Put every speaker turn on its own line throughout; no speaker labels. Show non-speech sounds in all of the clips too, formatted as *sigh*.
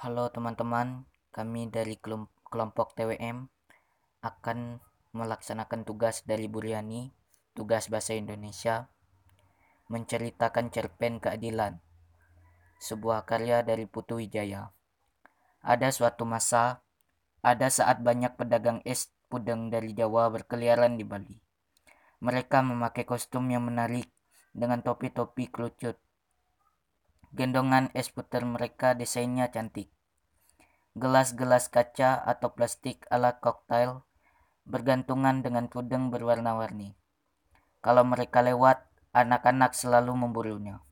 Halo teman-teman, kami dari kelompok TWM akan melaksanakan tugas dari Buryani, tugas bahasa Indonesia, menceritakan cerpen keadilan, sebuah karya dari Putu Wijaya. Ada suatu masa, ada saat banyak pedagang es pudeng dari Jawa berkeliaran di Bali. Mereka memakai kostum yang menarik dengan topi-topi kerucut Gendongan es puter mereka desainnya cantik. Gelas-gelas kaca atau plastik ala koktail bergantungan dengan pudeng berwarna-warni. Kalau mereka lewat, anak-anak selalu memburunya.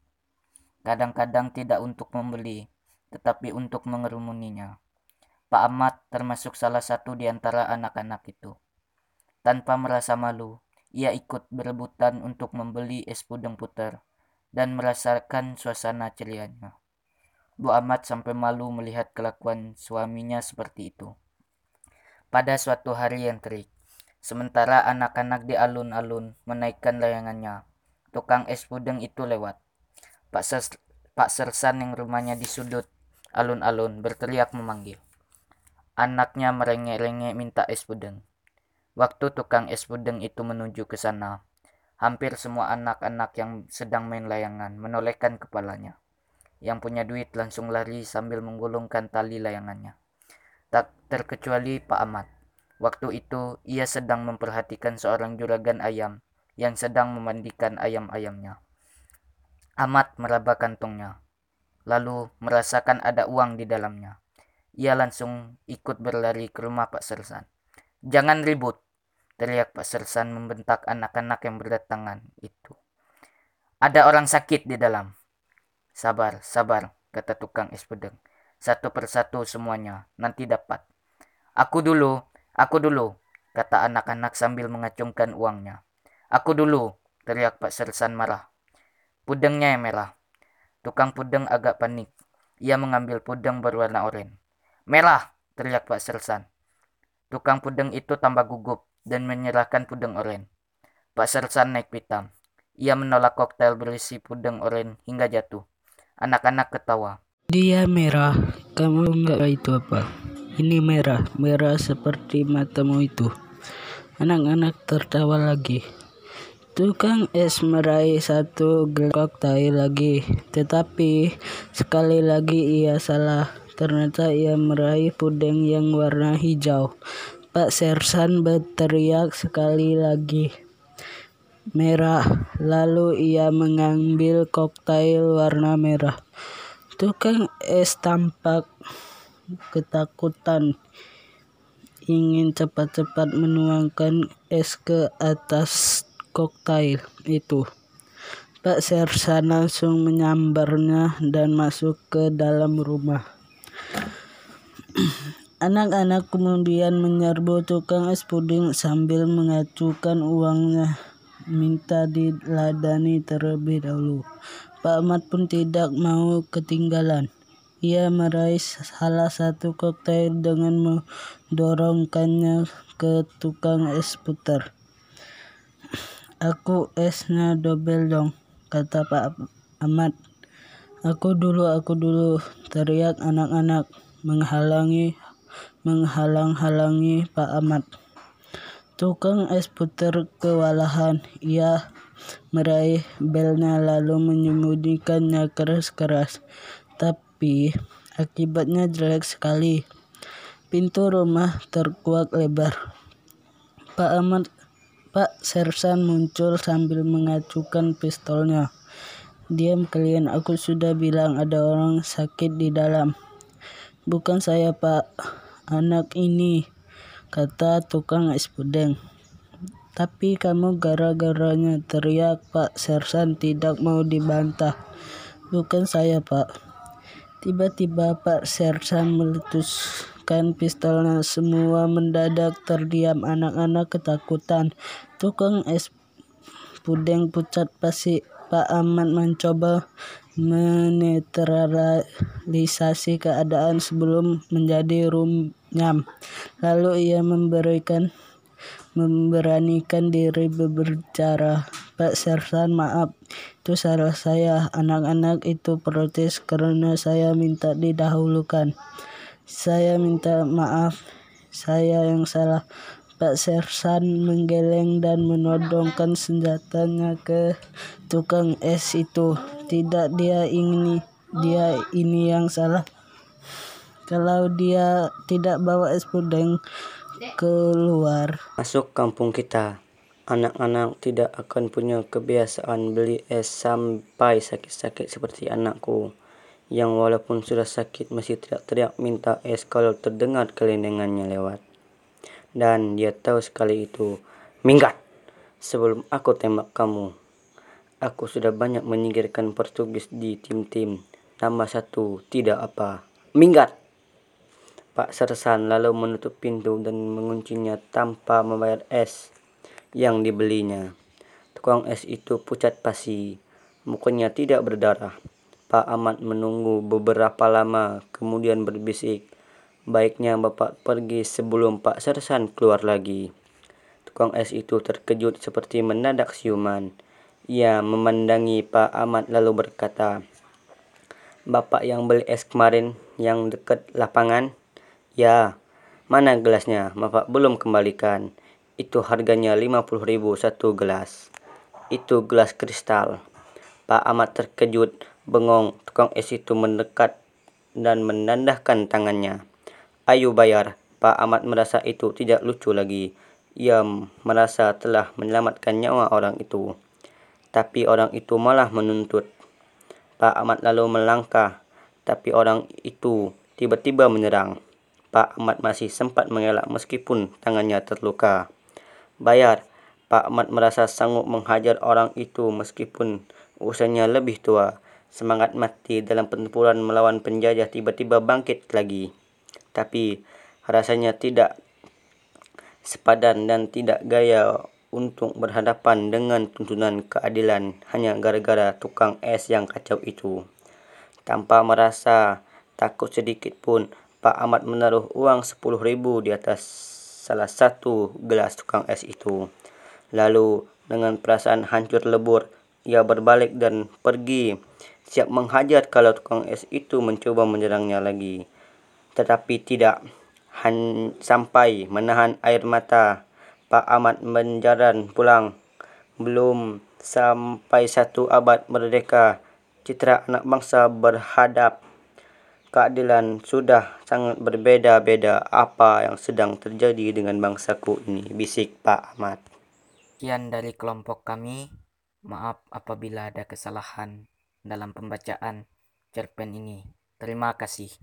Kadang-kadang tidak untuk membeli, tetapi untuk mengerumuninya. Pak Ahmad termasuk salah satu di antara anak-anak itu. Tanpa merasa malu, ia ikut berebutan untuk membeli es pudeng puter dan merasakan suasana cerianya. Bu Ahmad sampai malu melihat kelakuan suaminya seperti itu. Pada suatu hari yang terik, sementara anak-anak di alun-alun menaikkan layangannya, tukang es pudeng itu lewat. Pak, Ses Pak Sersan yang rumahnya di sudut alun-alun berteriak memanggil. Anaknya merengek-rengek minta es pudeng. Waktu tukang es pudeng itu menuju ke sana, Hampir semua anak-anak yang sedang main layangan menolehkan kepalanya. Yang punya duit langsung lari sambil menggulungkan tali layangannya. Tak terkecuali Pak Ahmad. Waktu itu ia sedang memperhatikan seorang juragan ayam yang sedang memandikan ayam-ayamnya. Ahmad meraba kantongnya, lalu merasakan ada uang di dalamnya. Ia langsung ikut berlari ke rumah Pak Sersan. Jangan ribut, Teriak Pak Sersan membentak anak-anak yang berdatangan itu. Ada orang sakit di dalam. Sabar, sabar, kata tukang es pedeng. Satu persatu semuanya, nanti dapat. Aku dulu, aku dulu, kata anak-anak sambil mengacungkan uangnya. Aku dulu, teriak Pak Sersan marah. Pudengnya yang merah. Tukang pudeng agak panik. Ia mengambil pudeng berwarna oranye. Merah, teriak Pak Sersan. Tukang pudeng itu tambah gugup dan menyerahkan pudeng oren. Pak Sersan naik pitam. Ia menolak koktail berisi pudeng oren hingga jatuh. Anak-anak ketawa.
Dia merah. Kamu enggak itu apa? Ini merah, merah seperti matamu itu. Anak-anak tertawa lagi. Tukang es meraih satu gelas koktail lagi, tetapi sekali lagi ia salah. Ternyata ia meraih pudeng yang warna hijau. Pak Sersan berteriak sekali lagi. Merah. Lalu ia mengambil koktail warna merah. Tukang es tampak ketakutan. Ingin cepat-cepat menuangkan es ke atas koktail itu. Pak Sersan langsung menyambarnya dan masuk ke dalam rumah. *clears throat* Anak-anak kemudian menyerbu tukang es puding sambil mengacukan uangnya minta diladani terlebih dahulu. Pak Ahmad pun tidak mau ketinggalan. Ia meraih salah satu koktail dengan mendorongkannya ke tukang es putar. Aku esnya dobel dong, kata Pak Ahmad. Aku dulu, aku dulu, teriak anak-anak menghalangi menghalang-halangi Pak Ahmad. Tukang es puter kewalahan. Ia meraih belnya lalu menyembunyikannya keras-keras. Tapi akibatnya jelek sekali. Pintu rumah terkuak lebar. Pak Ahmad Pak Sersan muncul sambil mengacukan pistolnya. Diam kalian, aku sudah bilang ada orang sakit di dalam. Bukan saya, Pak anak ini, kata tukang es pudeng. Tapi kamu gara-garanya teriak Pak Sersan tidak mau dibantah. Bukan saya Pak. Tiba-tiba Pak Sersan meletuskan pistolnya. Semua mendadak terdiam anak-anak ketakutan. Tukang es pudeng pucat pasti Pak Ahmad mencoba menetralisasi keadaan sebelum menjadi runyam. Lalu ia memberikan memberanikan diri berbicara. Pak Sersan, maaf, itu salah saya. Anak-anak itu protes karena saya minta didahulukan. Saya minta maaf. Saya yang salah. Pak Sersan menggeleng dan menodongkan senjatanya ke tukang es itu. Tidak dia ini, dia ini yang salah. Kalau dia tidak bawa es puding keluar.
Masuk kampung kita, anak-anak tidak akan punya kebiasaan beli es sampai sakit-sakit seperti anakku yang walaupun sudah sakit masih teriak-teriak minta es kalau terdengar kelendengannya lewat dan dia tahu sekali itu. Minggat! Sebelum aku tembak kamu, aku sudah banyak menyingkirkan Portugis di tim-tim. Nama satu, tidak apa. Minggat! Pak Sersan lalu menutup pintu dan menguncinya tanpa membayar es yang dibelinya. Tukang es itu pucat pasi, mukanya tidak berdarah. Pak Ahmad menunggu beberapa lama, kemudian berbisik, Baiknya Bapak pergi sebelum Pak Sersan keluar lagi. Tukang es itu terkejut seperti mendadak siuman. Ia memandangi Pak Ahmad lalu berkata, Bapak yang beli es kemarin yang dekat lapangan? Ya, mana gelasnya? Bapak belum kembalikan. Itu harganya 50 ribu satu gelas. Itu gelas kristal. Pak Ahmad terkejut, bengong. Tukang es itu mendekat dan menandahkan tangannya. Ayo bayar. Pak Ahmad merasa itu tidak lucu lagi. Ia merasa telah menyelamatkan nyawa orang itu. Tapi orang itu malah menuntut. Pak Ahmad lalu melangkah, tapi orang itu tiba-tiba menyerang. Pak Ahmad masih sempat mengelak meskipun tangannya terluka. Bayar. Pak Ahmad merasa sanggup menghajar orang itu meskipun usianya lebih tua. Semangat mati dalam pertempuran melawan penjajah tiba-tiba bangkit lagi tapi rasanya tidak sepadan dan tidak gaya untuk berhadapan dengan tuntunan keadilan hanya gara-gara tukang es yang kacau itu. Tanpa merasa takut sedikit pun, Pak Ahmad menaruh uang 10 ribu di atas salah satu gelas tukang es itu. Lalu dengan perasaan hancur lebur, ia berbalik dan pergi, siap menghajar kalau tukang es itu mencoba menyerangnya lagi tetapi tidak sampai menahan air mata. Pak Ahmad menjalan pulang. Belum sampai satu abad merdeka, citra anak bangsa berhadap keadilan sudah sangat berbeda-beda apa yang sedang terjadi dengan bangsaku ini, bisik Pak Ahmad.
Sekian dari kelompok kami. Maaf apabila ada kesalahan dalam pembacaan cerpen ini. Terima kasih.